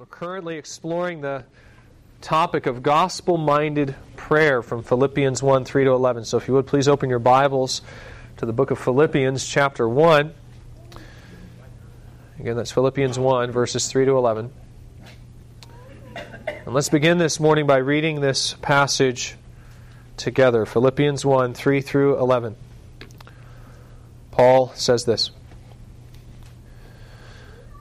We're currently exploring the topic of gospel minded prayer from Philippians 1 3 to 11. So if you would please open your Bibles to the book of Philippians, chapter 1. Again, that's Philippians 1, verses 3 to 11. And let's begin this morning by reading this passage together Philippians 1 3 through 11. Paul says this.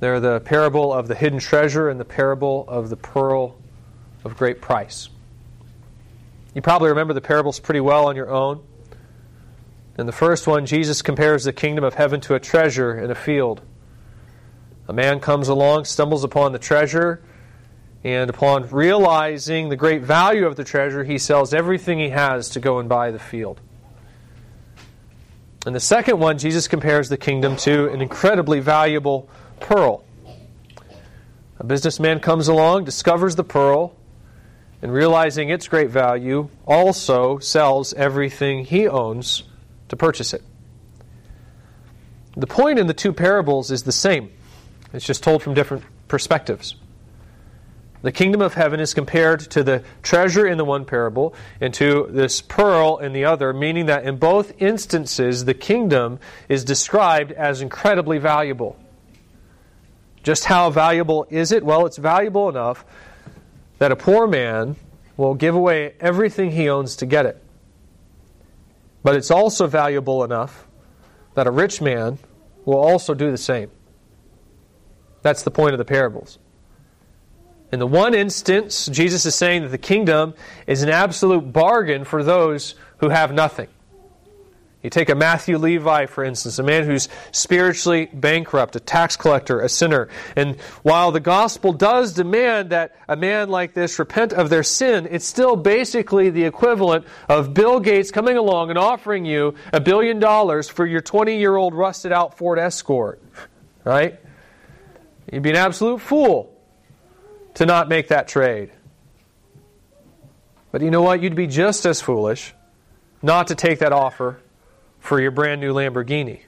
They're the parable of the hidden treasure and the parable of the pearl of great price. You probably remember the parables pretty well on your own. In the first one, Jesus compares the kingdom of heaven to a treasure in a field. A man comes along, stumbles upon the treasure, and upon realizing the great value of the treasure, he sells everything he has to go and buy the field. In the second one, Jesus compares the kingdom to an incredibly valuable pearl. A businessman comes along, discovers the pearl, and realizing its great value, also sells everything he owns to purchase it. The point in the two parables is the same, it's just told from different perspectives. The kingdom of heaven is compared to the treasure in the one parable and to this pearl in the other, meaning that in both instances the kingdom is described as incredibly valuable. Just how valuable is it? Well, it's valuable enough that a poor man will give away everything he owns to get it. But it's also valuable enough that a rich man will also do the same. That's the point of the parables. In the one instance, Jesus is saying that the kingdom is an absolute bargain for those who have nothing. You take a Matthew Levi, for instance, a man who's spiritually bankrupt, a tax collector, a sinner. And while the gospel does demand that a man like this repent of their sin, it's still basically the equivalent of Bill Gates coming along and offering you a billion dollars for your 20 year old rusted out Ford Escort. Right? You'd be an absolute fool to not make that trade. But you know what? You'd be just as foolish not to take that offer for your brand new Lamborghini.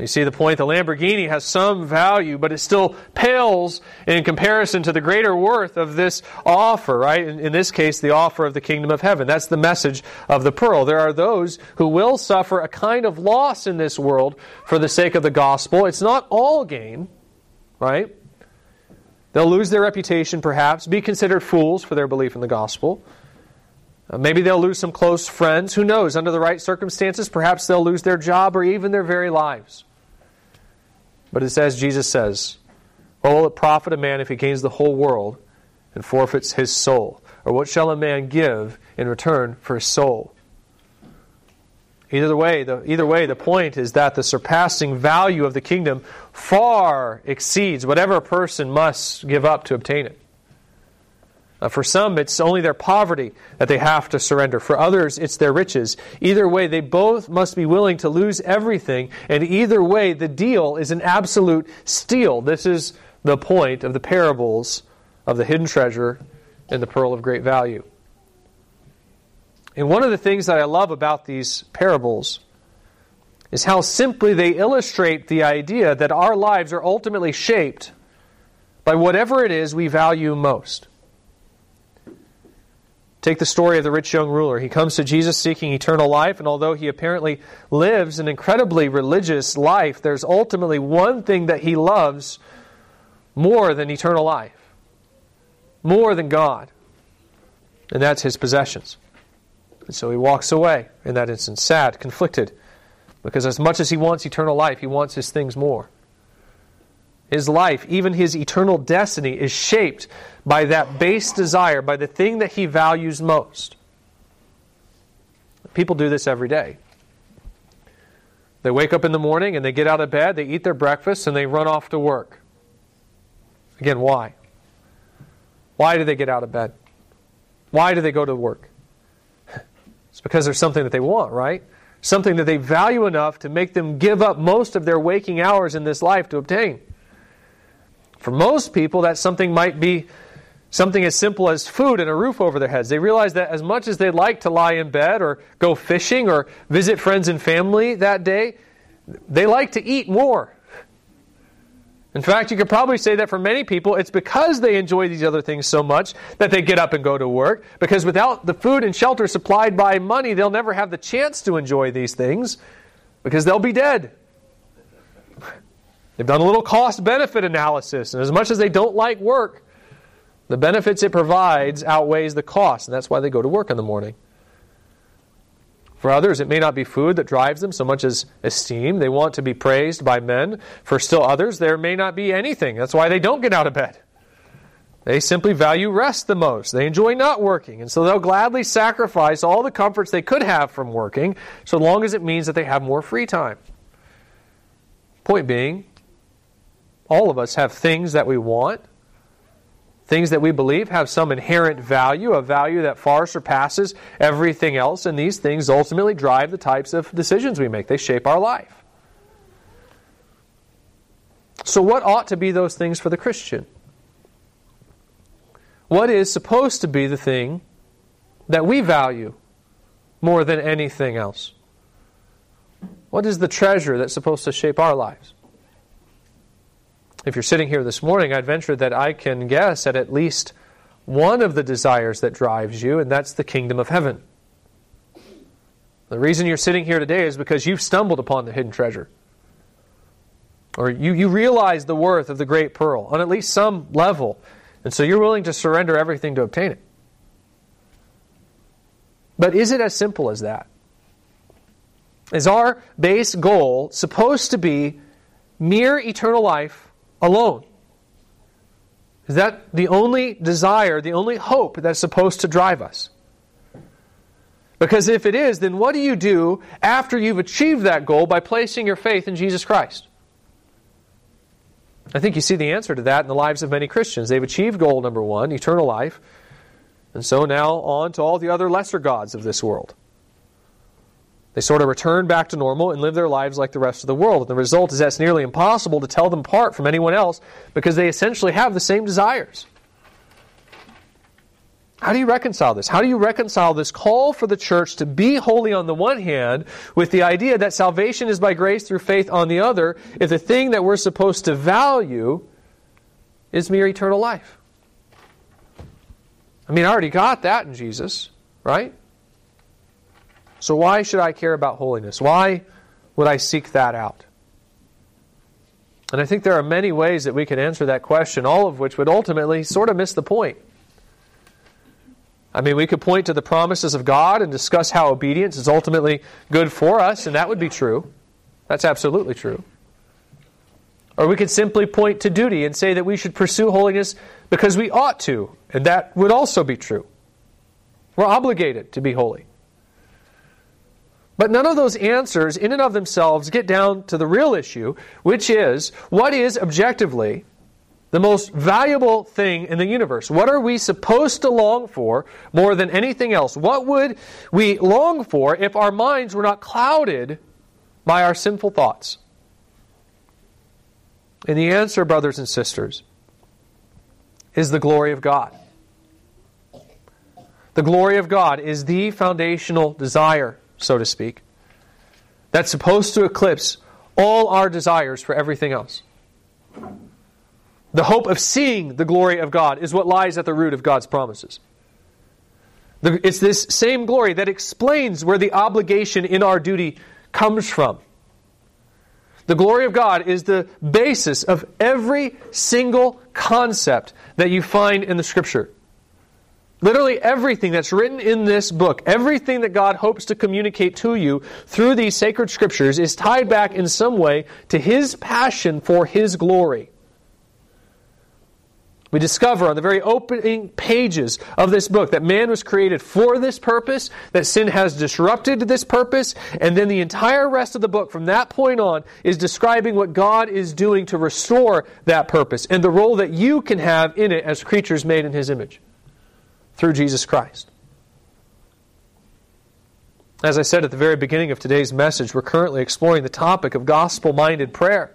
You see the point? The Lamborghini has some value, but it still pales in comparison to the greater worth of this offer, right? In, in, this case, the offer of the kingdom of heaven. That's the message of the pearl. There are those who will suffer a kind of loss in this world for the sake of the gospel. It's not all gain, right? They'll lose their reputation, perhaps, be considered fools for their belief in the gospel. Uh, maybe they'll lose some close friends. Who knows? Under the right circumstances, perhaps they'll lose their job or even their very lives. But it says, Jesus says, What will it profit a man if he gains the whole world and forfeits his soul? Or what shall a man give in return for his soul? Either way, the, either way, the point is that the surpassing value of the kingdom far exceeds whatever a person must give up to obtain it. Uh, for some, it's only their poverty that they have to surrender. For others, it's their riches. Either way, they both must be willing to lose everything, and either way, the deal is an absolute steal. This is the point of the parables of the hidden treasure and the pearl of great value. And one of the things that I love about these parables is how simply they illustrate the idea that our lives are ultimately shaped by whatever it is we value most. Take the story of the rich young ruler. He comes to Jesus seeking eternal life, and although he apparently lives an incredibly religious life, there's ultimately one thing that he loves more than eternal life, more than God. And that's his possessions. And so he walks away in that instance, sad, conflicted, because as much as he wants eternal life, he wants his things more. His life, even his eternal destiny, is shaped by that base desire, by the thing that he values most. People do this every day. They wake up in the morning and they get out of bed, they eat their breakfast, and they run off to work. Again, why? Why do they get out of bed? Why do they go to work? It's because there's something that they want, right? Something that they value enough to make them give up most of their waking hours in this life to obtain. For most people, that something might be something as simple as food and a roof over their heads. They realize that as much as they'd like to lie in bed or go fishing or visit friends and family that day, they like to eat more. In fact, you could probably say that for many people, it's because they enjoy these other things so much that they get up and go to work. Because without the food and shelter supplied by money, they'll never have the chance to enjoy these things because they'll be dead. They've done a little cost benefit analysis, and as much as they don't like work, the benefits it provides outweighs the cost, and that's why they go to work in the morning. For others, it may not be food that drives them so much as esteem. They want to be praised by men. For still others, there may not be anything. That's why they don't get out of bed. They simply value rest the most. They enjoy not working, and so they'll gladly sacrifice all the comforts they could have from working so long as it means that they have more free time. Point being, all of us have things that we want, Things that we believe have some inherent value, a value that far surpasses everything else, and these things ultimately drive the types of decisions we make. They shape our life. So, what ought to be those things for the Christian? What is supposed to be the thing that we value more than anything else? What is the treasure that's supposed to shape our lives? If you're sitting here this morning, I'd venture that I can guess at at least one of the desires that drives you, and that's the kingdom of heaven. The reason you're sitting here today is because you've stumbled upon the hidden treasure. Or you, you realize the worth of the great pearl on at least some level, and so you're willing to surrender everything to obtain it. But is it as simple as that? Is our base goal supposed to be mere eternal life alone? Is that the only desire, the only hope that's supposed to drive us? Because if it is, then what do you do after you've achieved that goal by placing your faith in Jesus Christ? I think you see the answer to that in the lives of many Christians. They've achieved goal number one, eternal life, and so now on to all the other lesser gods of this world. They sort of return back to normal and live their lives like the rest of the world. And the result is that it's nearly impossible to tell them apart from anyone else because they essentially have the same desires. How do you reconcile this? How do you reconcile this call for the church to be holy on the one hand with the idea that salvation is by grace through faith on the other if the thing that we're supposed to value is mere eternal life? I mean, I already got that in Jesus, right? So, why should I care about holiness? Why would I seek that out? And I think there are many ways that we can answer that question, all of which would ultimately sort of miss the point. I mean, we could point to the promises of God and discuss how obedience is ultimately good for us, and that would be true. That's absolutely true. Or we could simply point to duty and say that we should pursue holiness because we ought to, and that would also be true. We're obligated to be holy. But none of those answers, in and of themselves, get down to the real issue, which is what is objectively the most valuable thing in the universe? What are we supposed to long for more than anything else? What would we long for if our minds were not clouded by our sinful thoughts? And the answer, brothers and sisters, is the glory of God. The glory of God is the foundational desire so to speak, that's supposed to eclipse all our desires for everything else. The hope of seeing the glory of God is what lies at the root of God's promises. It's this same glory that explains where the obligation in our duty comes from. The glory of God is the basis of every single concept that you find in the Scripture. Literally everything that's written in this book, everything that God hopes to communicate to you through these sacred scriptures is tied back in some way to His passion for His glory. We discover on the very opening pages of this book that man was created for this purpose, that sin has disrupted this purpose, and then the entire rest of the book from that point on is describing what God is doing to restore that purpose and the role that you can have in it as creatures made in His image through Jesus Christ. As I said at the very beginning of today's message, we're currently exploring the topic of gospel minded prayer.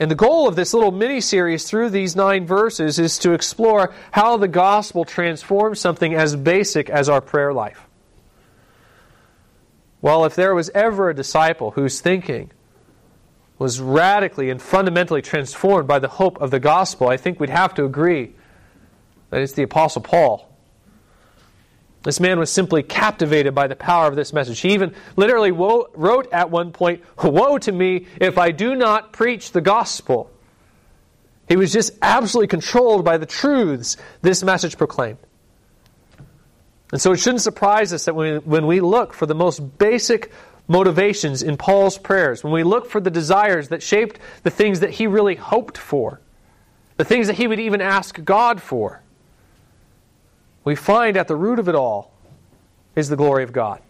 And the goal of this little mini series through these nine verses is to explore how the gospel transforms something as basic as our prayer life. Well, if there was ever a disciple whose thinking was radically and fundamentally transformed by the hope of the gospel, I think we'd have to agree it's the Apostle Paul. This man was simply captivated by the power of this message. He even literally wrote at one point, Woe to me if I do not preach the gospel. He was just absolutely controlled by the truths this message proclaimed. And so it shouldn't surprise us that when, when we look for the most basic motivations in Paul's prayers, when we look for the desires that shaped the things that he really hoped for, the things that he would even ask God for, we find at the root of it all is the glory of God.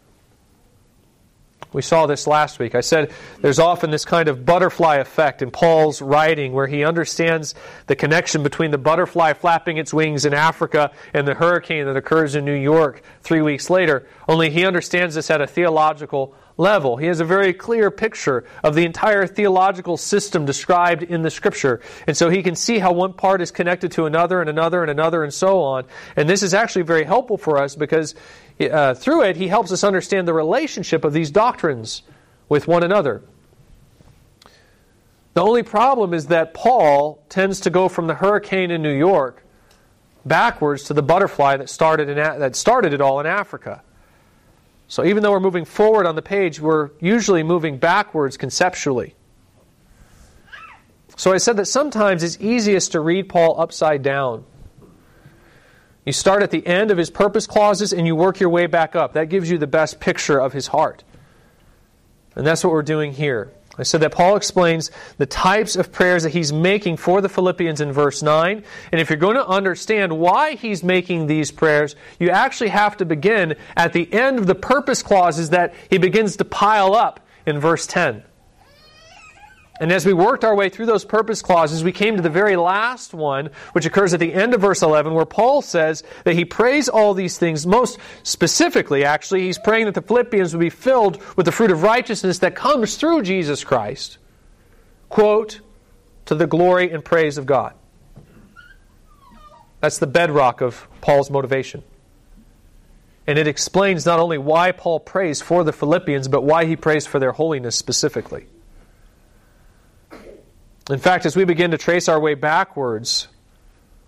We saw this last week. I said there's often this kind of butterfly effect in Paul's writing where he understands the connection between the butterfly flapping its wings in Africa and the hurricane that occurs in New York three weeks later, only he understands this at a theological level. He has a very clear picture of the entire theological system described in the scripture. And so he can see how one part is connected to another and another and another and so on. And this is actually very helpful for us because uh, through it he helps us understand the relationship of these doctrines with one another. The only problem is that Paul tends to go from the hurricane in New York backwards to the butterfly that started, in, that started it all in Africa. So even though we're moving forward on the page, we're usually moving backwards conceptually. So I said that sometimes it's easiest to read Paul upside down. You start at the end of his purpose clauses and you work your way back up. That gives you the best picture of his heart. And that's what we're doing here. I said that Paul explains the types of prayers that he's making for the Philippians in verse 9. And if you're going to understand why he's making these prayers, you actually have to begin at the end of the purpose clauses that he begins to pile up in verse 10. And as we worked our way through those purpose clauses, we came to the very last one, which occurs at the end of verse 11, where Paul says that he prays all these things. Most specifically, actually, he's praying that the Philippians would be filled with the fruit of righteousness that comes through Jesus Christ. Quote, to the glory and praise of God. That's the bedrock of Paul's motivation. And it explains not only why Paul prays for the Philippians, but why he prays for their holiness specifically. In fact, as we begin to trace our way backwards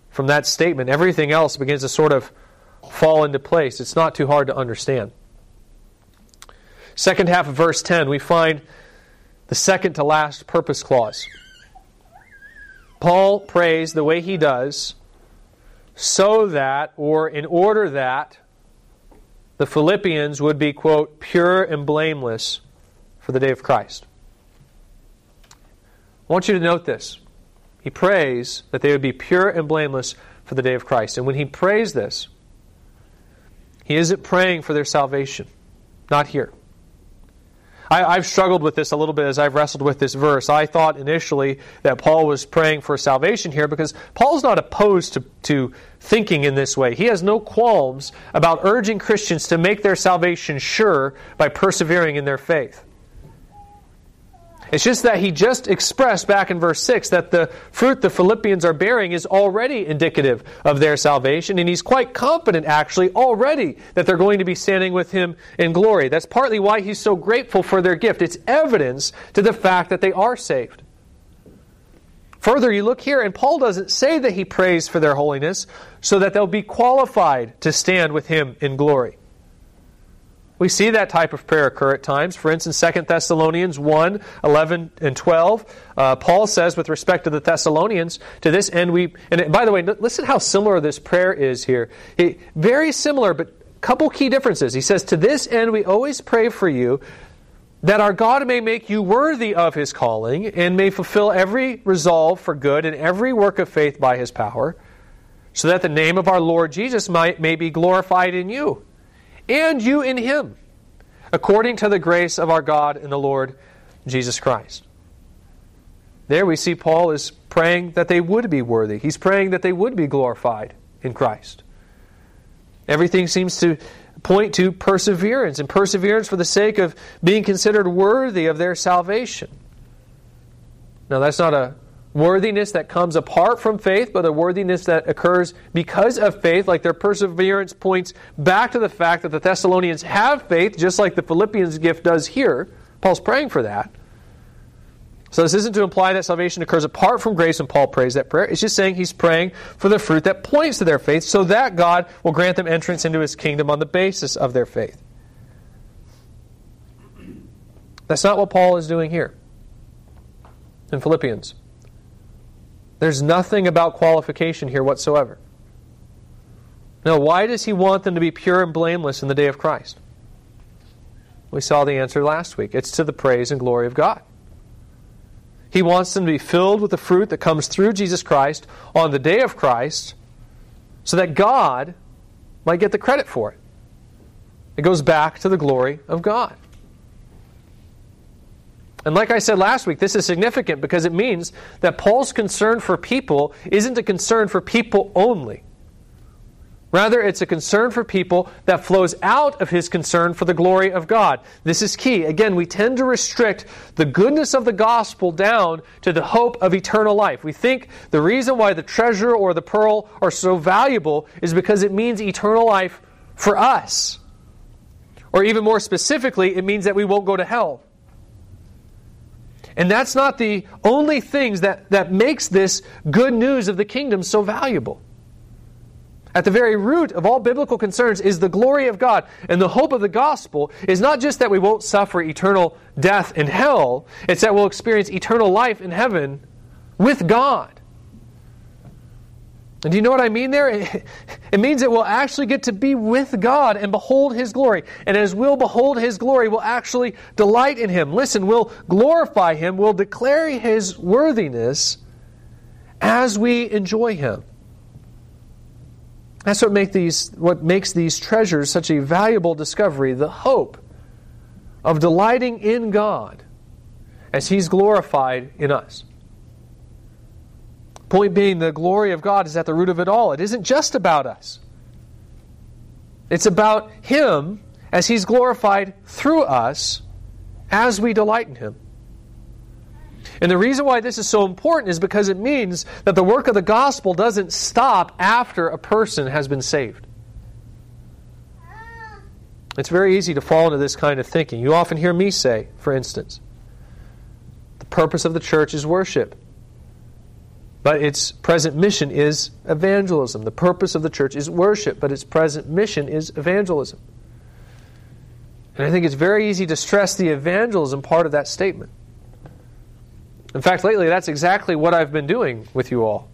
from that statement, everything else begins to sort of fall into place. It's not too hard to understand. Second half of verse 10, we find the second to last purpose clause. Paul prays the way he does so that, or in order that, the Philippians would be, quote, pure and blameless for the day of Christ. I want you to note this. He prays that they would be pure and blameless for the day of Christ. And when he prays this, he isn't praying for their salvation. Not here. I, have struggled with this a little bit as I've wrestled with this verse. I thought initially that Paul was praying for salvation here because Paul's not opposed to, to thinking in this way. He has no qualms about urging Christians to make their salvation sure by persevering in their faith. It's just that he just expressed back in verse 6 that the fruit the Philippians are bearing is already indicative of their salvation, and he's quite confident, actually, already that they're going to be standing with him in glory. That's partly why he's so grateful for their gift. It's evidence to the fact that they are saved. Further, you look here, and Paul doesn't say that he prays for their holiness so that they'll be qualified to stand with him in glory. We see that type of prayer occur at times. For instance, 2 Thessalonians 1 11 and 12. Uh, Paul says, with respect to the Thessalonians, to this end we. And by the way, listen how similar this prayer is here. He, very similar, but a couple key differences. He says, To this end we always pray for you, that our God may make you worthy of his calling, and may fulfill every resolve for good and every work of faith by his power, so that the name of our Lord Jesus might, may be glorified in you and you in him, according to the grace of our God and the Lord Jesus Christ. There we see Paul is praying that they would be worthy. He's praying that they would be glorified in Christ. Everything seems to point to perseverance, and perseverance for the sake of being considered worthy of their salvation. Now, that's not a worthiness that comes apart from faith, but a worthiness that occurs because of faith, like their perseverance points back to the fact that the Thessalonians have faith, just like the Philippians gift does here. Paul's praying for that. So this isn't to imply that salvation occurs apart from grace and Paul prays that prayer. It's just saying he's praying for the fruit that points to their faith so that God will grant them entrance into his kingdom on the basis of their faith. That's not what Paul is doing here in Philippians. There's nothing about qualification here whatsoever. Now, why does he want them to be pure and blameless in the day of Christ? We saw the answer last week. It's to the praise and glory of God. He wants them to be filled with the fruit that comes through Jesus Christ on the day of Christ so that God might get the credit for it. It goes back to the glory of God. And like I said last week, this is significant because it means that Paul's concern for people isn't a concern for people only. Rather, it's a concern for people that flows out of his concern for the glory of God. This is key. Again, we tend to restrict the goodness of the gospel down to the hope of eternal life. We think the reason why the treasure or the pearl are so valuable is because it means eternal life for us. Or even more specifically, it means that we won't go to hell. And that's not the only things that, that makes this good news of the kingdom so valuable. At the very root of all biblical concerns is the glory of God. And the hope of the gospel is not just that we won't suffer eternal death in hell, it's that we'll experience eternal life in heaven with God. And do you know what I mean there? It means that we'll actually get to be with God and behold His glory. And as we'll behold His glory, we'll actually delight in Him. Listen, we'll glorify Him, we'll declare His worthiness as we enjoy Him. That's what, make these, what makes these treasures such a valuable discovery the hope of delighting in God as He's glorified in us. Point being, the glory of God is at the root of it all. It isn't just about us, it's about Him as He's glorified through us as we delight in Him. And the reason why this is so important is because it means that the work of the gospel doesn't stop after a person has been saved. It's very easy to fall into this kind of thinking. You often hear me say, for instance, the purpose of the church is worship. But its present mission is evangelism. The purpose of the church is worship, but its present mission is evangelism. And I think it's very easy to stress the evangelism part of that statement. In fact, lately, that's exactly what I've been doing with you all.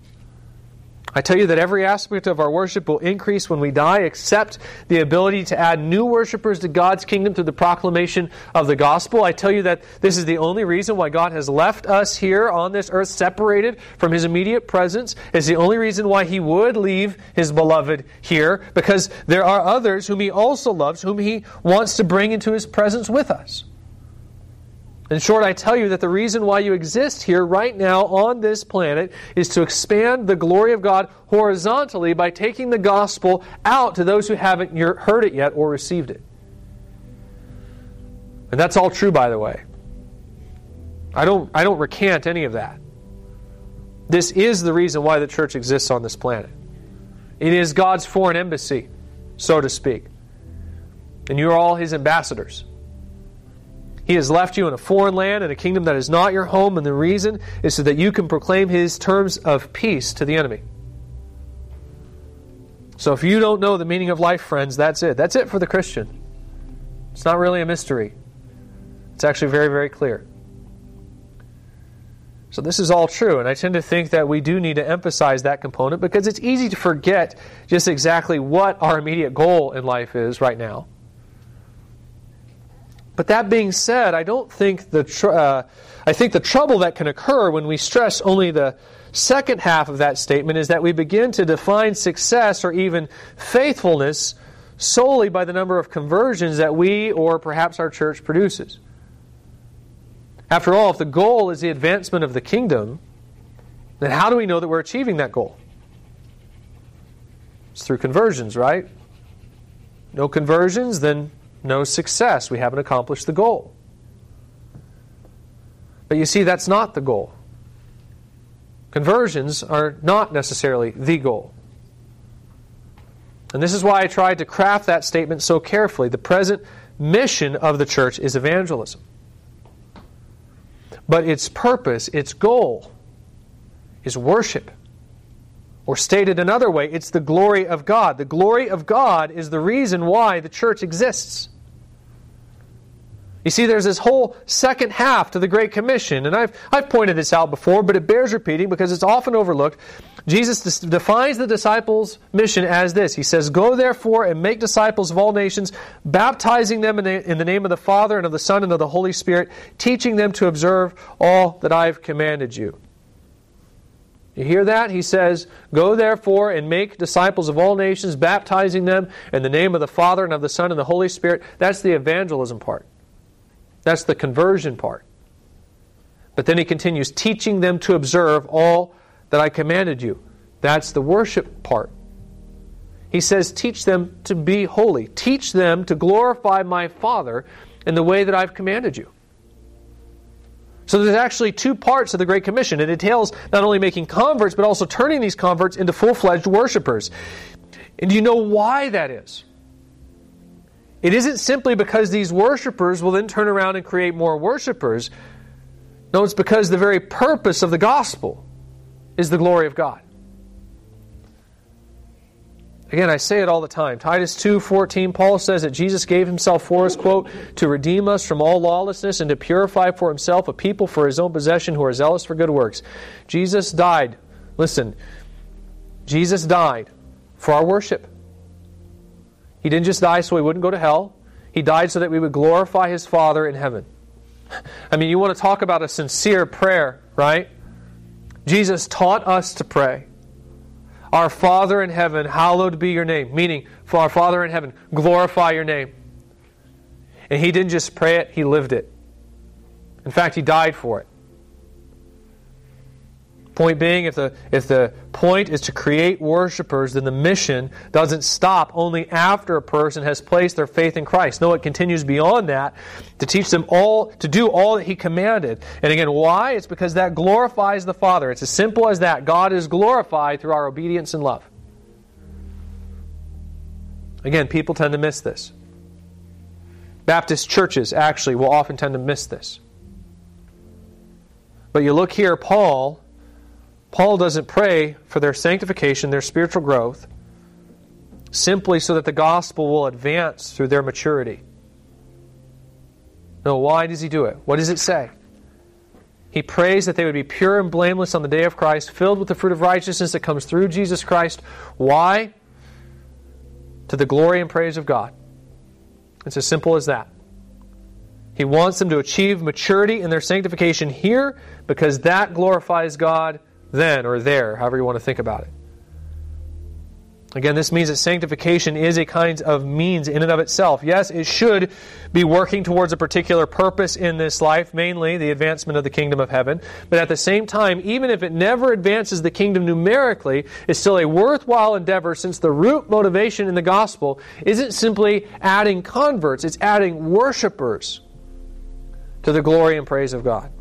I tell you that every aspect of our worship will increase when we die, except the ability to add new worshipers to God's kingdom through the proclamation of the gospel. I tell you that this is the only reason why God has left us here on this earth separated from His immediate presence. It's the only reason why He would leave His beloved here, because there are others whom He also loves, whom He wants to bring into His presence with us. In short, I tell you that the reason why you exist here right now on this planet is to expand the glory of God horizontally by taking the gospel out to those who haven't heard it yet or received it. And that's all true, by the way. I don't, I don't recant any of that. This is the reason why the church exists on this planet. It is God's foreign embassy, so to speak. And you are all his ambassadors. He has left you in a foreign land and a kingdom that is not your home, and the reason is so that you can proclaim his terms of peace to the enemy. So if you don't know the meaning of life, friends, that's it. That's it for the Christian. It's not really a mystery. It's actually very, very clear. So, this is all true, and I tend to think that we do need to emphasize that component because it's easy to forget just exactly what our immediate goal in life is right now. But that being said, I don't think the tr- uh, I think the trouble that can occur when we stress only the second half of that statement is that we begin to define success or even faithfulness solely by the number of conversions that we or perhaps our church produces. After all, if the goal is the advancement of the kingdom, then how do we know that we're achieving that goal? It's through conversions, right? No conversions, then no success. We haven't accomplished the goal. But you see, that's not the goal. Conversions are not necessarily the goal. And this is why I tried to craft that statement so carefully. The present mission of the church is evangelism. But its purpose, its goal, is worship. Or stated another way, it's the glory of God. The glory of God is the reason why the church exists. You see, there's this whole second half to the Great Commission, and I've, I've pointed this out before, but it bears repeating because it's often overlooked. Jesus defines the disciples' mission as this He says, Go therefore and make disciples of all nations, baptizing them in the, in the name of the Father and of the Son and of the Holy Spirit, teaching them to observe all that I've commanded you. You hear that? He says, Go therefore and make disciples of all nations, baptizing them in the name of the Father and of the Son and the Holy Spirit. That's the evangelism part. That's the conversion part. But then he continues, teaching them to observe all that I commanded you. That's the worship part. He says, teach them to be holy. Teach them to glorify my Father in the way that I've commanded you. So there's actually two parts of the Great Commission. It entails not only making converts, but also turning these converts into full fledged worshipers. And do you know why that is? It isn't simply because these worshipers will then turn around and create more worshipers. No, it's because the very purpose of the gospel is the glory of God. Again, I say it all the time. Titus 2:14 Paul says that Jesus gave himself for us, quote, to redeem us from all lawlessness and to purify for himself a people for his own possession who are zealous for good works. Jesus died. Listen. Jesus died for our worship. He didn't just die so he wouldn't go to hell. He died so that we would glorify his Father in heaven. I mean, you want to talk about a sincere prayer, right? Jesus taught us to pray. Our Father in heaven, hallowed be your name. Meaning, for our Father in heaven, glorify your name. And he didn't just pray it, he lived it. In fact, he died for it. Point being, if the, if the point is to create worshipers, then the mission doesn't stop only after a person has placed their faith in Christ. No, it continues beyond that to teach them all, to do all that He commanded. And again, why? It's because that glorifies the Father. It's as simple as that. God is glorified through our obedience and love. Again, people tend to miss this. Baptist churches actually will often tend to miss this. But you look here, Paul Paul doesn't pray for their sanctification, their spiritual growth, simply so that the gospel will advance through their maturity. No, why does he do it? What does it say? He prays that they would be pure and blameless on the day of Christ, filled with the fruit of righteousness that comes through Jesus Christ. Why? To the glory and praise of God. It's as simple as that. He wants them to achieve maturity in their sanctification here because that glorifies God then or there, however you want to think about it. Again, this means that sanctification is a kind of means in and of itself. Yes, it should be working towards a particular purpose in this life, mainly the advancement of the kingdom of heaven. But at the same time, even if it never advances the kingdom numerically, it's still a worthwhile endeavor since the root motivation in the gospel isn't simply adding converts, it's adding worshipers to the glory and praise of God.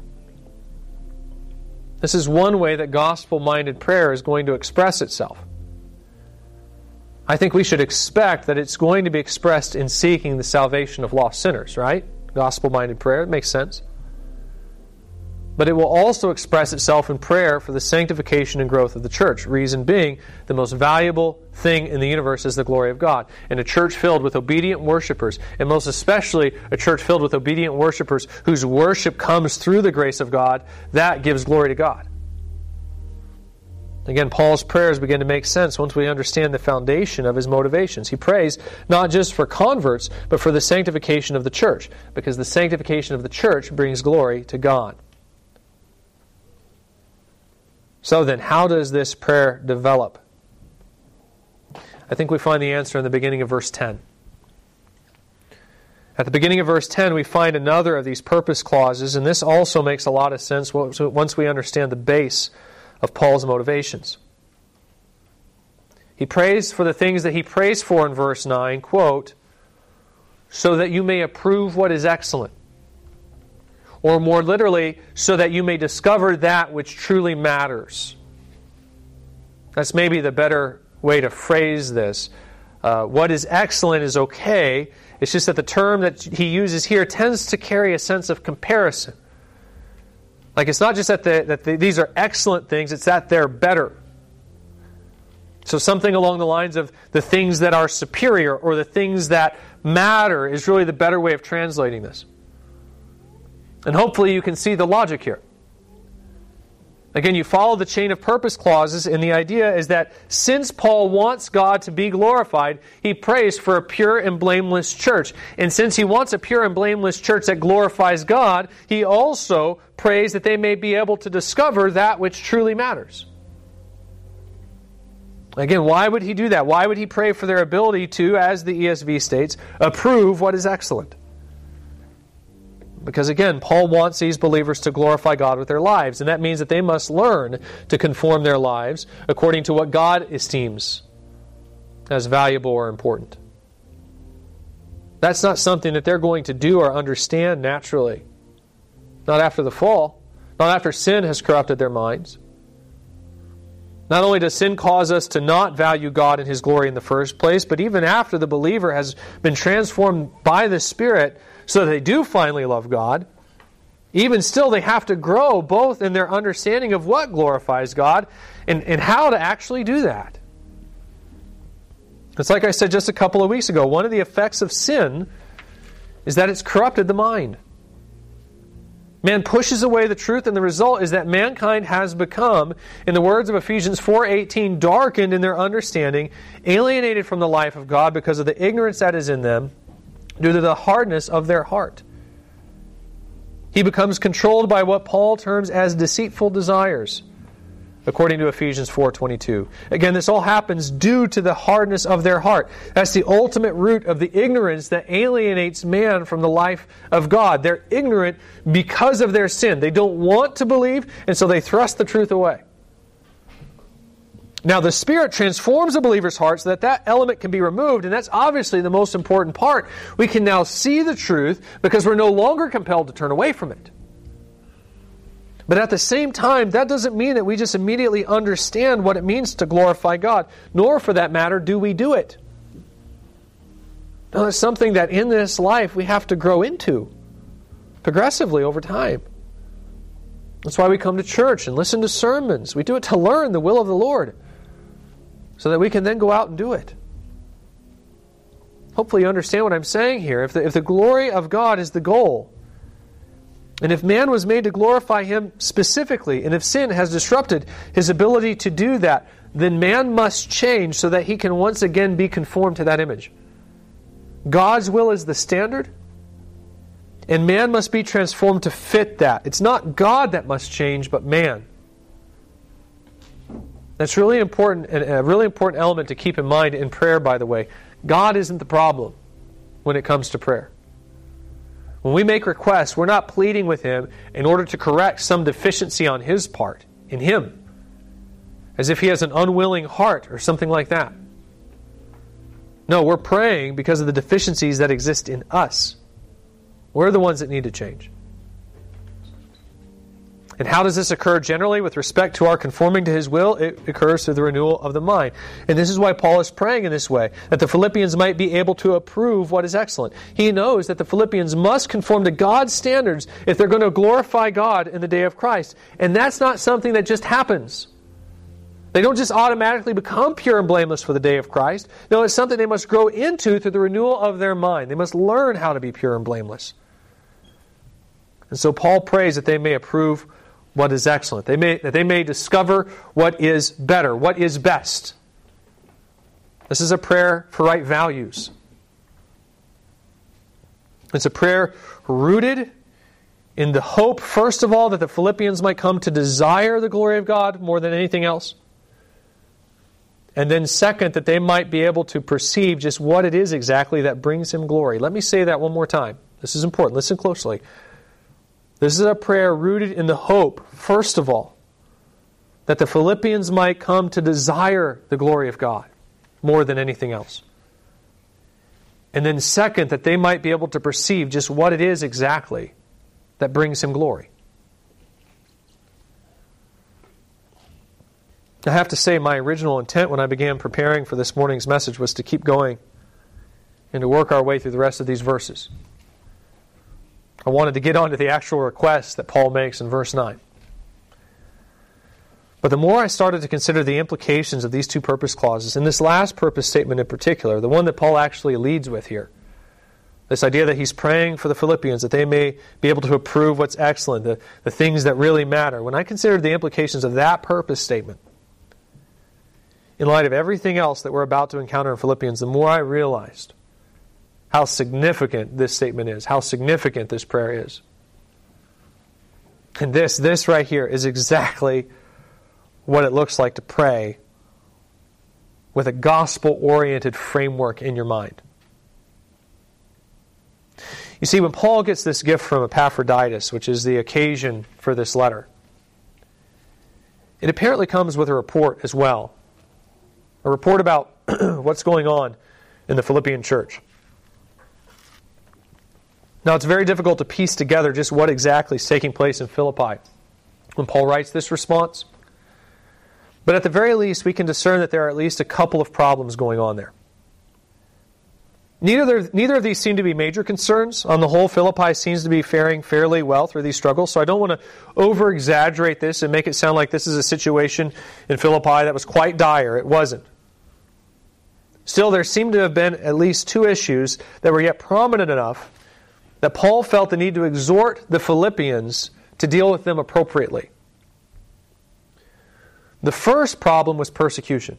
This is one way that gospel minded prayer is going to express itself. I think we should expect that it's going to be expressed in seeking the salvation of lost sinners, right? Gospel minded prayer, it makes sense. But it will also express itself in prayer for the sanctification and growth of the church. Reason being, the most valuable thing in the universe is the glory of God. And a church filled with obedient worshipers, and most especially a church filled with obedient worshipers whose worship comes through the grace of God, that gives glory to God. Again, Paul's prayers begin to make sense once we understand the foundation of his motivations. He prays not just for converts, but for the sanctification of the church, because the sanctification of the church brings glory to God. So then, how does this prayer develop? I think we find the answer in the beginning of verse 10. At the beginning of verse 10, we find another of these purpose clauses, and this also makes a lot of sense once we understand the base of Paul's motivations. He prays for the things that he prays for in verse 9, quote, so that you may approve what is excellent or more literally, so that you may discover that which truly matters. That's maybe the better way to phrase this. Uh, what is excellent is okay. It's just that the term that he uses here tends to carry a sense of comparison. Like it's not just that, the, that the, these are excellent things, it's that they're better. So something along the lines of the things that are superior or the things that matter is really the better way of translating this. And hopefully you can see the logic here. Again, you follow the chain of purpose clauses, and the idea is that since Paul wants God to be glorified, he prays for a pure and blameless church. And since he wants a pure and blameless church that glorifies God, he also prays that they may be able to discover that which truly matters. Again, why would he do that? Why would he pray for their ability to, as the ESV states, approve what is excellent? Because again, Paul wants these believers to glorify God with their lives, and that means that they must learn to conform their lives according to what God esteems as valuable or important. That's not something that they're going to do or understand naturally. Not after the fall, not after sin has corrupted their minds. Not only does sin cause us to not value God and His glory in the first place, but even after the believer has been transformed by the Spirit, so they do finally love God, even still they have to grow both in their understanding of what glorifies God and, and how to actually do that. It's like I said just a couple of weeks ago one of the effects of sin is that it's corrupted the mind. Man pushes away the truth, and the result is that mankind has become, in the words of Ephesians 4:18, darkened in their understanding, alienated from the life of God because of the ignorance that is in them due to the hardness of their heart. He becomes controlled by what Paul terms as deceitful desires, according to Ephesians 4:22. Again, this all happens due to the hardness of their heart. That's the ultimate root of the ignorance that alienates man from the life of God. They're ignorant because of their sin. They don't want to believe, and so they thrust the truth away. Now, the Spirit transforms the believer's heart so that that element can be removed, and that's obviously the most important part. We can now see the truth because we're no longer compelled to turn away from it. But at the same time, that doesn't mean that we just immediately understand what it means to glorify God, nor for that matter do we do it. Now, it's something that in this life we have to grow into progressively over time. That's why we come to church and listen to sermons. We do it to learn the will of the Lord so that we can then go out and do it. Hopefully, you understand what I'm saying here. If the, if the glory of God is the goal, and if man was made to glorify him specifically, and if sin has disrupted his ability to do that, then man must change so that he can once again be conformed to that image. God's will is the standard, and man must be transformed to fit that. It's not God that must change, but man. That's really important, and a really important element to keep in mind in prayer, by the way. God isn't the problem when it comes to prayer. When we make requests, we're not pleading with Him in order to correct some deficiency on His part, in Him, as if He has an unwilling heart or something like that. No, we're praying because of the deficiencies that exist in us. We're the ones that need to change. And how does this occur generally with respect to our conforming to His will? It occurs through the renewal of the mind. And this is why Paul is praying in this way, that the Philippians might be able to approve what is excellent. He knows that the Philippians must conform to God's standards if they're going to glorify God in the day of Christ. And that's not something that just happens. They don't just automatically become pure and blameless for the day of Christ. No, it's something they must grow into through the renewal of their mind. They must learn how to be pure and blameless. And so Paul prays that they may approve what is excellent. They may, that they may discover what is better, what is best. This is a prayer for right values. It's a prayer rooted in the hope, first of all, that the Philippians might come to desire the glory of God more than anything else. And then, second, that they might be able to perceive just what it is exactly that brings him glory. Let me say that one more time. This is important. Listen closely. This is a prayer rooted in the hope, first of all, that the Philippians might come to desire the glory of God more than anything else. And then, second, that they might be able to perceive just what it is exactly that brings him glory. I have to say, my original intent when I began preparing for this morning's message was to keep going and to work our way through the rest of these verses. I wanted to get on to the actual request that Paul makes in verse 9. But the more I started to consider the implications of these two purpose clauses, and this last purpose statement in particular, the one that Paul actually leads with here, this idea that he's praying for the Philippians that they may be able to approve what's excellent, the, the things that really matter. When I considered the implications of that purpose statement, in light of everything else that we're about to encounter in Philippians, the more I realized how significant this statement is, how significant this prayer is. And this, this right here is exactly what it looks like to pray with a gospel oriented framework in your mind. You see, when Paul gets this gift from Epaphroditus, which is the occasion for this letter, it apparently comes with a report as well. A report about what's going on in the Philippian church. Now, it's very difficult to piece together just what exactly is taking place in Philippi when Paul writes this response. But at the very least, we can discern that there are at least a couple of problems going on there. Neither, neither of these seem to be major concerns. On the whole, Philippi seems to be faring fairly well through these struggles. So I don't want to over exaggerate this and make it sound like this is a situation in Philippi that was quite dire. It wasn't. Still, there seem to have been at least two issues that were yet prominent enough that Paul felt the need to exhort the Philippians to deal with them appropriately. The first problem was persecution.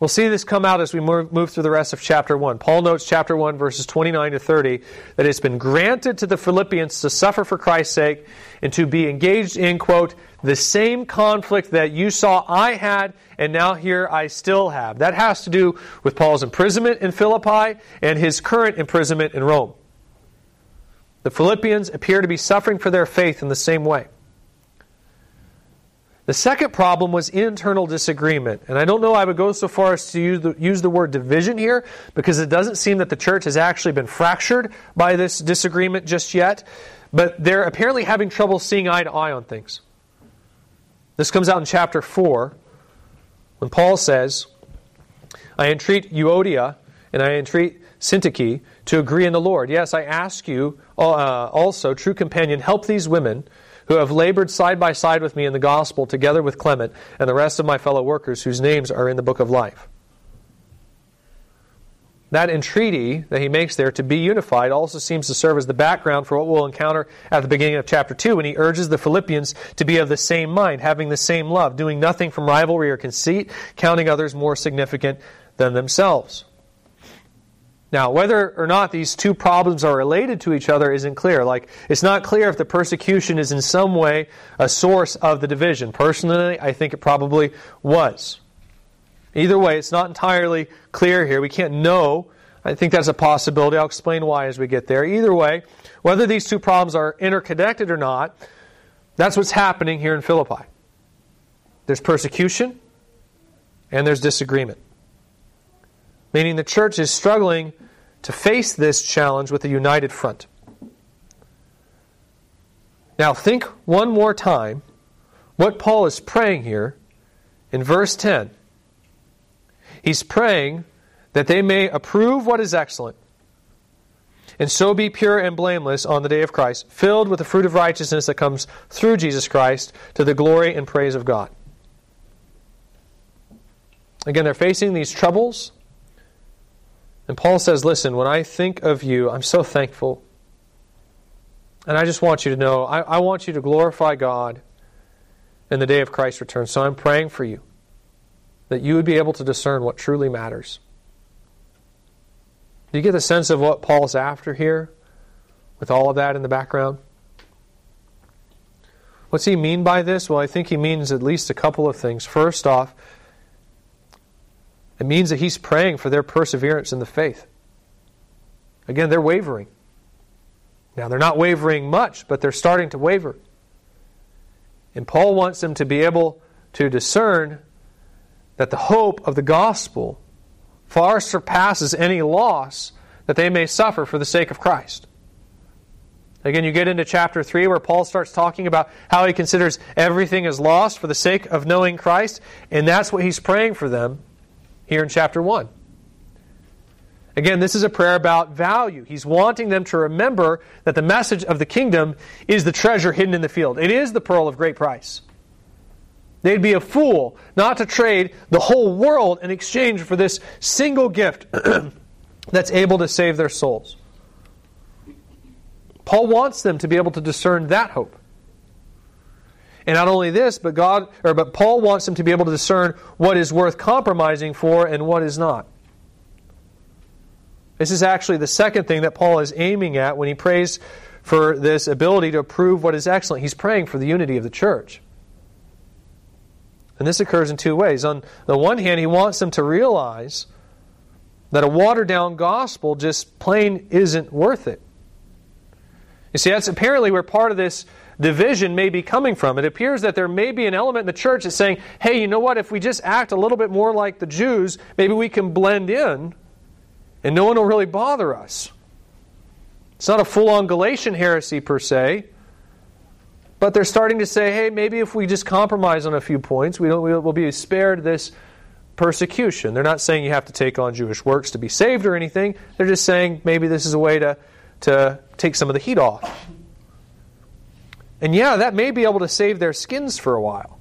We'll see this come out as we move through the rest of chapter 1. Paul notes chapter 1, verses 29 to 30, that it's been granted to the Philippians to suffer for Christ's sake and to be engaged in, quote, the same conflict that you saw I had and now here I still have. That has to do with Paul's imprisonment in Philippi and his current imprisonment in Rome. The Philippians appear to be suffering for their faith in the same way. The second problem was internal disagreement. And I don't know I would go so far as to use the, use the word division here because it doesn't seem that the church has actually been fractured by this disagreement just yet. But they're apparently having trouble seeing eye to eye on things. This comes out in chapter 4 when Paul says, I entreat Euodia and I entreat Syntyche to agree in the Lord. Yes, I ask you uh, also, true companion, help these women who have labored side by side with me in the gospel together with Clement and the rest of my fellow workers whose names are in the book of life. That entreaty that he makes there to be unified also seems to serve as the background for what we'll encounter at the beginning of chapter 2 when he urges the Philippians to be of the same mind, having the same love, doing nothing from rivalry or conceit, counting others more significant than themselves. Now, whether or not these two problems are related to each other isn't clear. Like, it's not clear if the persecution is in some way a source of the division. Personally, I think it probably was. Either way, it's not entirely clear here. We can't know. I think that's a possibility. I'll explain why as we get there. Either way, whether these two problems are interconnected or not, that's what's happening here in Philippi. There's persecution and there's disagreement. Meaning the church is struggling to face this challenge with a united front. Now, think one more time what Paul is praying here in verse 10. He's praying that they may approve what is excellent, and so be pure and blameless on the day of Christ, filled with the fruit of righteousness that comes through Jesus Christ to the glory and praise of God. Again, they're facing these troubles. And Paul says, Listen, when I think of you, I'm so thankful. And I just want you to know, I, I want you to glorify God in the day of Christ's return. So I'm praying for you that you would be able to discern what truly matters. Do you get the sense of what Paul's after here with all of that in the background? What's he mean by this? Well, I think he means at least a couple of things. First off, it means that he's praying for their perseverance in the faith. Again, they're wavering. Now, they're not wavering much, but they're starting to waver. And Paul wants them to be able to discern that the hope of the gospel far surpasses any loss that they may suffer for the sake of Christ. Again, you get into chapter 3 where Paul starts talking about how he considers everything as lost for the sake of knowing Christ, and that's what he's praying for them here in chapter 1. Again, this is a prayer about value. He's wanting them to remember that the message of the kingdom is the treasure hidden in the field. It is the pearl of great price. They'd be a fool not to trade the whole world in exchange for this single gift that's able to save their souls. Paul wants them to be able to discern that hope. And not only this, but God or but Paul wants them to be able to discern what is worth compromising for and what is not. This is actually the second thing that Paul is aiming at when he prays for this ability to approve what is excellent. He's praying for the unity of the church. And this occurs in two ways. On the one hand, he wants them to realize that a watered down gospel just plain isn't worth it. You see, that's apparently where part of this division may be coming from. It appears that there may be an element in the church that's saying, hey, you know what, if we just act a little bit more like the Jews, maybe we can blend in and no one will really bother us. It's not a full on Galatian heresy per se, but they're starting to say, hey, maybe if we just compromise on a few points, we don't, we'll be spared this persecution. They're not saying you have to take on Jewish works to be saved or anything. They're just saying maybe this is a way to, to take some of the heat off. And yeah, that may be able to save their skins for a while.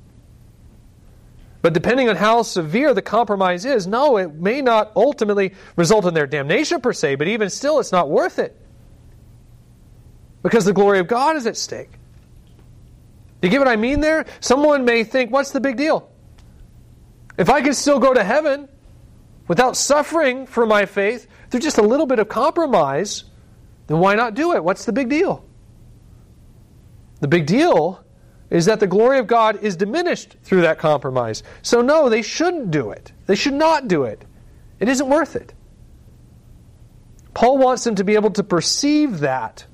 But depending on how severe the compromise is, no, it may not ultimately result in their damnation per se, but even still, it's not worth it. Because the glory of God is at stake. Do you get what I mean there? Someone may think, what's the big deal? If I can still go to heaven without suffering for my faith through just a little bit of compromise, then why not do it? What's the big deal? The big deal is that the glory of God is diminished through that compromise. So, no, they shouldn't do it. They should not do it. It isn't worth it. Paul wants them to be able to perceive that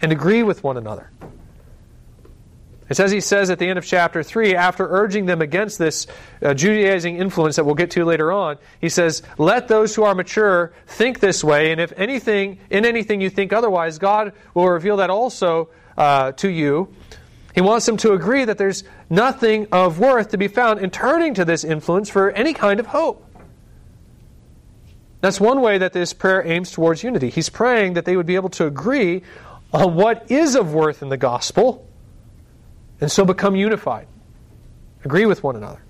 and agree with one another. It's as he says at the end of chapter 3, after urging them against this uh, Judaizing influence that we'll get to later on, he says, Let those who are mature think this way, and if anything, in anything you think otherwise, God will reveal that also uh, to you. He wants them to agree that there's nothing of worth to be found in turning to this influence for any kind of hope. That's one way that this prayer aims towards unity. He's praying that they would be able to agree on what is of worth in the gospel and so become unified. Agree with one another.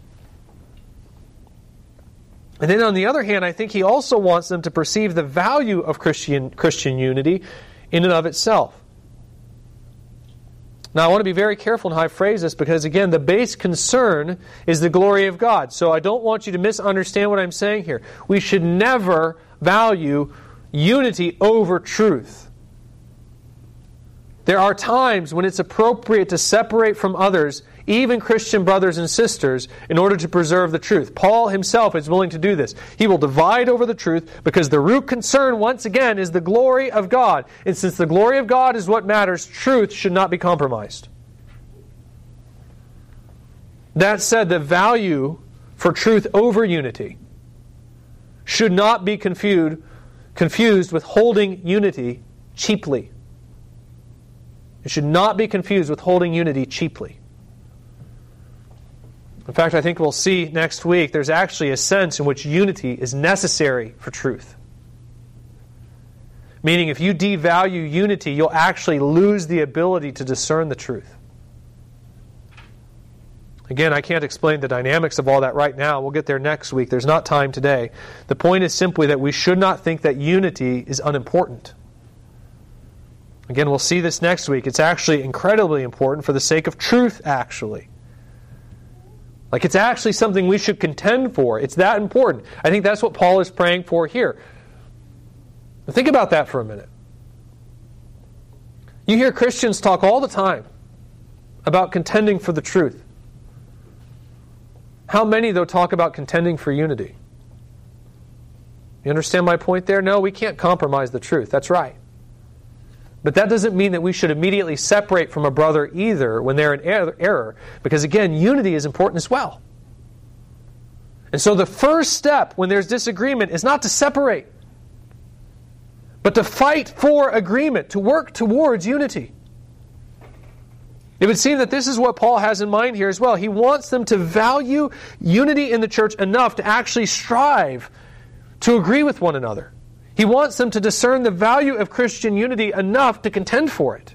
And then on the other hand, I think he also wants them to perceive the value of Christian, Christian unity in and of itself. Now, I want to be very careful in how I phrase this because, again, the base concern is the glory of God. So I don't want you to misunderstand what I'm saying here. We should never value unity over truth. There are times when it's appropriate to separate from others, even Christian brothers and sisters, in order to preserve the truth. Paul himself is willing to do this. He will divide over the truth because the root concern, once again, is the glory of God. And since the glory of God is what matters, truth should not be compromised. That said, the value for truth over unity should not be confused, confused with holding unity cheaply. It should not be confused with holding unity cheaply. In fact, I think we'll see next week there's actually a sense in which unity is necessary for truth. Meaning, if you devalue unity, you'll actually lose the ability to discern the truth. Again, I can't explain the dynamics of all that right now. We'll get there next week. There's not time today. The point is simply that we should not think that unity is unimportant. Again, we'll see this next week. It's actually incredibly important for the sake of truth, actually. Like it's actually something we should contend for. It's that important. I think that's what Paul is praying for here. Think about that for a minute. You hear Christians talk all the time about contending for the truth. How many, though, talk about contending for unity? You understand my point there? No, we can't compromise the truth. That's right. But that doesn't mean that we should immediately separate from a brother either when they're in er-, error, because again, unity is important as well. And so the first step when there's disagreement is not to separate, but to fight for agreement, to work towards unity. It would seem that this is what Paul has in mind here as well. He wants them to value unity in the church enough to actually strive to agree with one another. He wants them to discern the value of Christian unity enough to contend for it.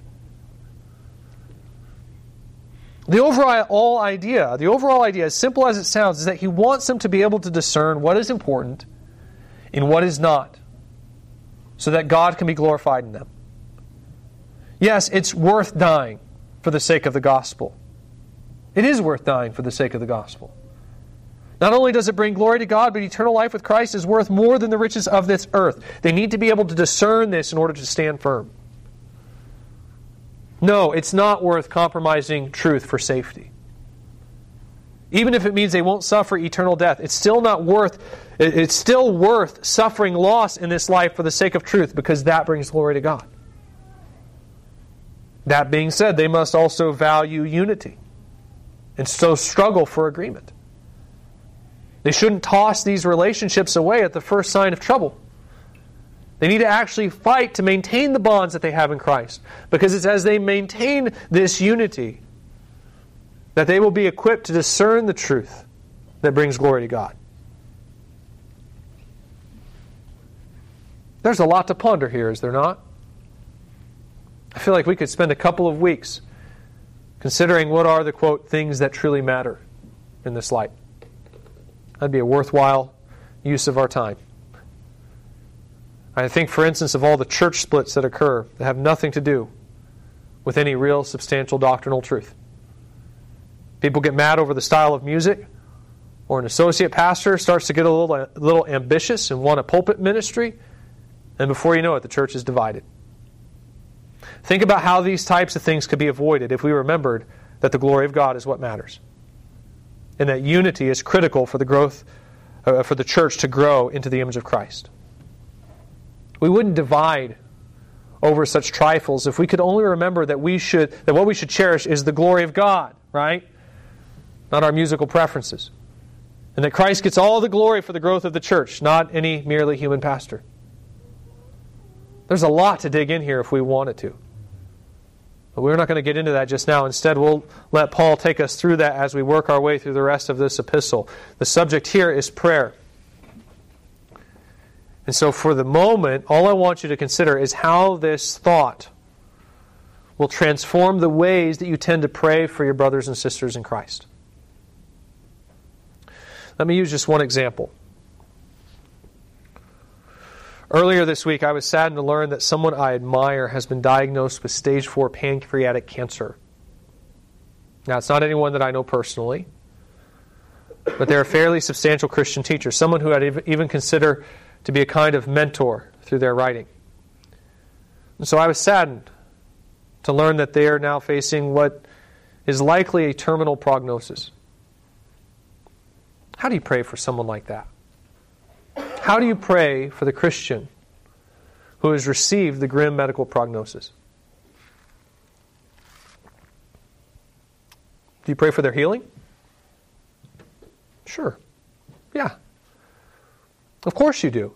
The overall idea, the overall idea, as simple as it sounds, is that he wants them to be able to discern what is important and what is not, so that God can be glorified in them. Yes, it's worth dying for the sake of the gospel. It is worth dying for the sake of the gospel. Not only does it bring glory to God, but eternal life with Christ is worth more than the riches of this earth. They need to be able to discern this in order to stand firm. No, it's not worth compromising truth for safety. Even if it means they won't suffer eternal death, it's still not worth it's still worth suffering loss in this life for the sake of truth because that brings glory to God. That being said, they must also value unity and so struggle for agreement. They shouldn't toss these relationships away at the first sign of trouble. They need to actually fight to maintain the bonds that they have in Christ. Because it's as they maintain this unity that they will be equipped to discern the truth that brings glory to God. There's a lot to ponder here, is there not? I feel like we could spend a couple of weeks considering what are the quote things that truly matter in this light. That'd be a worthwhile use of our time. I think, for instance, of all the church splits that occur that have nothing to do with any real substantial doctrinal truth. People get mad over the style of music, or an associate pastor starts to get a little, a little ambitious and want a pulpit ministry, and before you know it, the church is divided. Think about how these types of things could be avoided if we remembered that the glory of God is what matters and that unity is critical for the growth uh, for the church to grow into the image of Christ. We wouldn't divide over such trifles if we could only remember that we should that what we should cherish is the glory of God, right? Not our musical preferences. And that Christ gets all the glory for the growth of the church, not any merely human pastor. There's a lot to dig in here if we wanted to. But we're not going to get into that just now. Instead, we'll let Paul take us through that as we work our way through the rest of this epistle. The subject here is prayer. And so, for the moment, all I want you to consider is how this thought will transform the ways that you tend to pray for your brothers and sisters in Christ. Let me use just one example. Earlier this week, I was saddened to learn that someone I admire has been diagnosed with stage 4 pancreatic cancer. Now, it's not anyone that I know personally, but they're a fairly substantial Christian teacher, someone who I'd even consider to be a kind of mentor through their writing. And so I was saddened to learn that they are now facing what is likely a terminal prognosis. How do you pray for someone like that? How do you pray for the Christian who has received the grim medical prognosis? Do you pray for their healing? Sure. Yeah. Of course you do.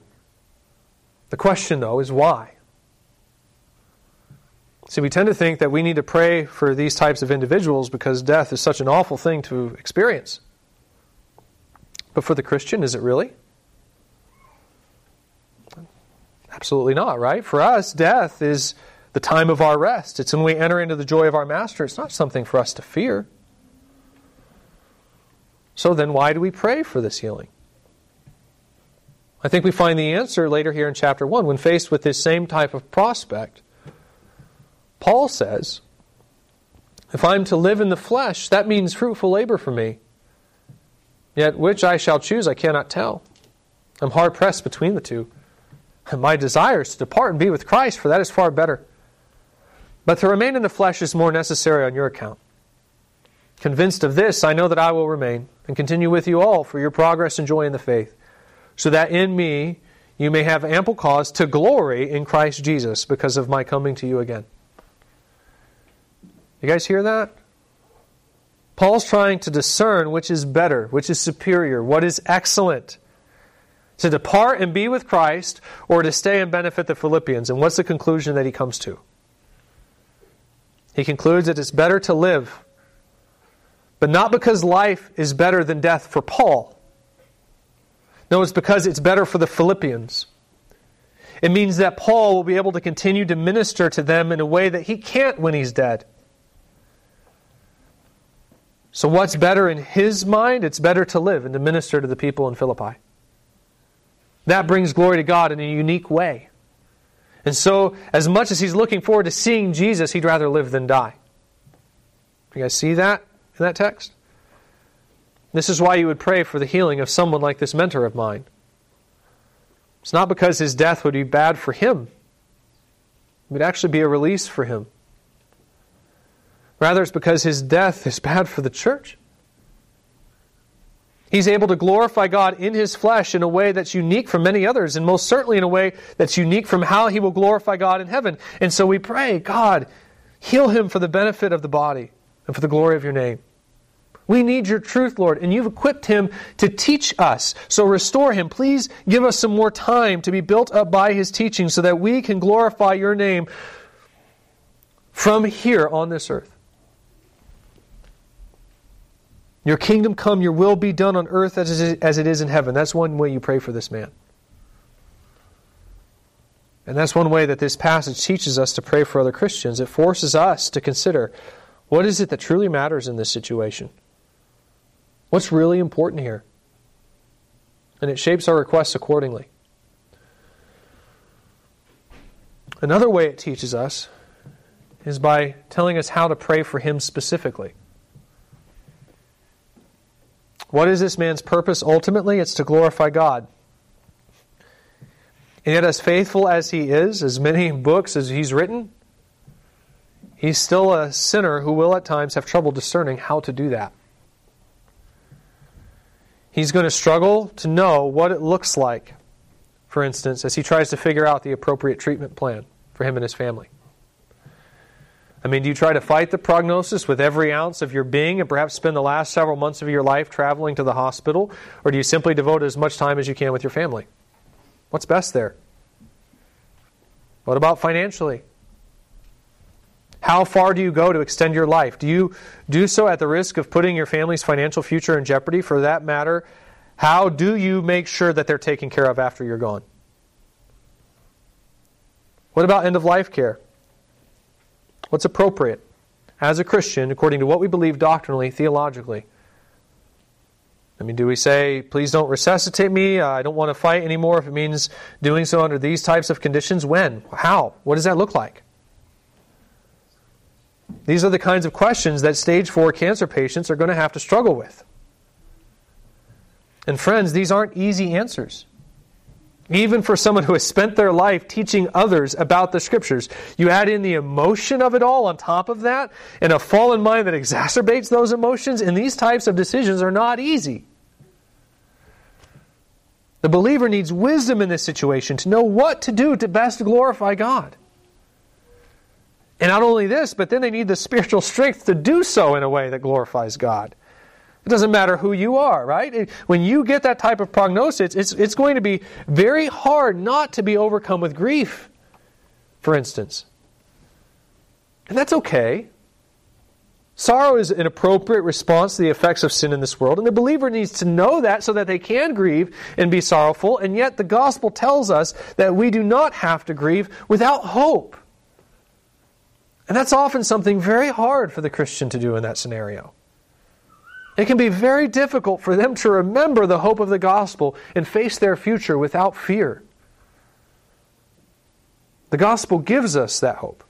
The question, though, is why? See, we tend to think that we need to pray for these types of individuals because death is such an awful thing to experience. But for the Christian, is it really? Absolutely not, right? For us, death is the time of our rest. It's when we enter into the joy of our Master. It's not something for us to fear. So then, why do we pray for this healing? I think we find the answer later here in chapter 1 when faced with this same type of prospect. Paul says, If I'm to live in the flesh, that means fruitful labor for me. Yet which I shall choose, I cannot tell. I'm hard pressed between the two. My desire is to depart and be with Christ, for that is far better. But to remain in the flesh is more necessary on your account. Convinced of this, I know that I will remain and continue with you all for your progress and joy in the faith, so that in me you may have ample cause to glory in Christ Jesus because of my coming to you again. You guys hear that? Paul's trying to discern which is better, which is superior, what is excellent. To depart and be with Christ or to stay and benefit the Philippians. And what's the conclusion that he comes to? He concludes that it's better to live, but not because life is better than death for Paul. No, it's because it's better for the Philippians. It means that Paul will be able to continue to minister to them in a way that he can't when he's dead. So, what's better in his mind? It's better to live and to minister to the people in Philippi. That brings glory to God in a unique way. And so, as much as he's looking forward to seeing Jesus, he'd rather live than die. You guys see that in that text? This is why you would pray for the healing of someone like this mentor of mine. It's not because his death would be bad for him, it would actually be a release for him. Rather, it's because his death is bad for the church. He's able to glorify God in his flesh in a way that's unique from many others, and most certainly in a way that's unique from how he will glorify God in heaven. And so we pray, God, heal him for the benefit of the body and for the glory of your name. We need your truth, Lord, and you've equipped him to teach us. So restore him. Please give us some more time to be built up by his teaching so that we can glorify your name from here on this earth. Your kingdom come, your will be done on earth as it is in heaven. That's one way you pray for this man. And that's one way that this passage teaches us to pray for other Christians. It forces us to consider what is it that truly matters in this situation? What's really important here? And it shapes our requests accordingly. Another way it teaches us is by telling us how to pray for him specifically. What is this man's purpose ultimately? It's to glorify God. And yet, as faithful as he is, as many books as he's written, he's still a sinner who will at times have trouble discerning how to do that. He's going to struggle to know what it looks like, for instance, as he tries to figure out the appropriate treatment plan for him and his family. I mean, do you try to fight the prognosis with every ounce of your being and perhaps spend the last several months of your life traveling to the hospital? Or do you simply devote as much time as you can with your family? What's best there? What about financially? How far do you go to extend your life? Do you do so at the risk of putting your family's financial future in jeopardy? For that matter, how do you make sure that they're taken care of after you're gone? What about end of life care? What's appropriate as a Christian according to what we believe doctrinally, theologically? I mean, do we say, please don't resuscitate me? I don't want to fight anymore if it means doing so under these types of conditions? When? How? What does that look like? These are the kinds of questions that stage 4 cancer patients are going to have to struggle with. And friends, these aren't easy answers. Even for someone who has spent their life teaching others about the scriptures, you add in the emotion of it all on top of that, and a fallen mind that exacerbates those emotions, and these types of decisions are not easy. The believer needs wisdom in this situation to know what to do to best glorify God. And not only this, but then they need the spiritual strength to do so in a way that glorifies God. It doesn't matter who you are, right? When you get that type of prognosis, it's, it's going to be very hard not to be overcome with grief, for instance. And that's okay. Sorrow is an appropriate response to the effects of sin in this world, and the believer needs to know that so that they can grieve and be sorrowful, and yet the gospel tells us that we do not have to grieve without hope. And that's often something very hard for the Christian to do in that scenario. It can be very difficult for them to remember the hope of the gospel and face their future without fear. The gospel gives us that hope.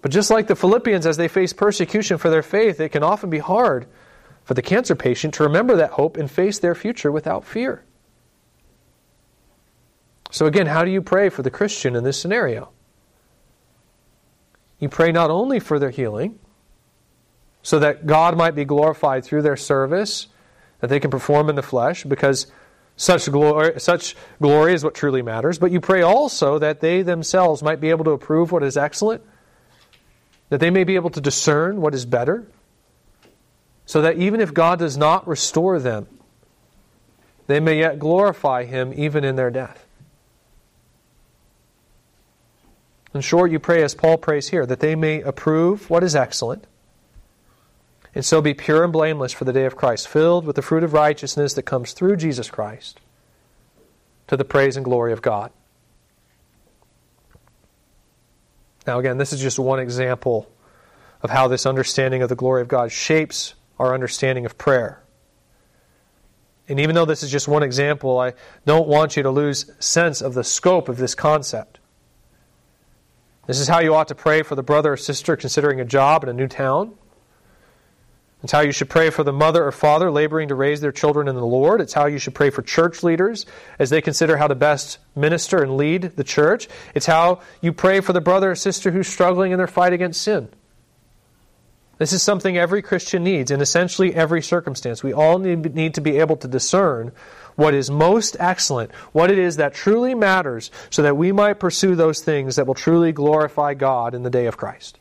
But just like the Philippians, as they face persecution for their faith, it can often be hard for the cancer patient to remember that hope and face their future without fear. So, again, how do you pray for the Christian in this scenario? You pray not only for their healing, so that God might be glorified through their service that they can perform in the flesh, because such glory, such glory is what truly matters. But you pray also that they themselves might be able to approve what is excellent that they may be able to discern what is better, so that even if God does not restore them, they may yet glorify Him even in their death. In short, you pray as Paul prays here, that they may approve what is excellent, and so be pure and blameless for the day of Christ, filled with the fruit of righteousness that comes through Jesus Christ, to the praise and glory of God. Now, again, this is just one example of how this understanding of the glory of God shapes our understanding of prayer. And even though this is just one example, I don't want you to lose sense of the scope of this concept. This is how you ought to pray for the brother or sister considering a job in a new town. It's how you should pray for the mother or father laboring to raise their children in the Lord. It's how you should pray for church leaders as they consider how to best minister and lead the church. It's how you pray for the brother or sister who's struggling in their fight against sin. This is something every Christian needs in essentially every circumstance. We all need, to be able to discern what is most excellent, what it is that truly matters, so that we might pursue those things that will truly glorify God in the day of Christ.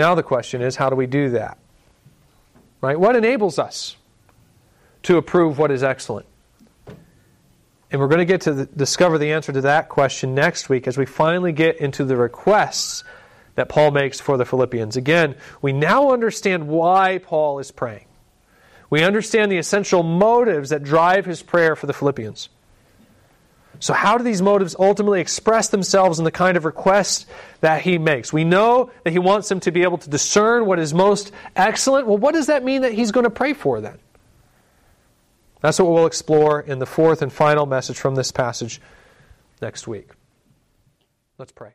Now the question is, how do we do that? Right? What enables us to approve what is excellent? And we're going to get to the, discover the answer to that question next week as we finally get into the requests that Paul makes for the Philippians. Again, we now understand why Paul is praying. We understand the essential motives that drive his prayer for the Philippians. So, how do these motives ultimately express themselves in the kind of request that he makes? We know that he wants them to be able to discern what is most excellent. Well, what does that mean that he's going to pray for then? That's what we'll explore in the fourth and final message from this passage next week. Let's pray.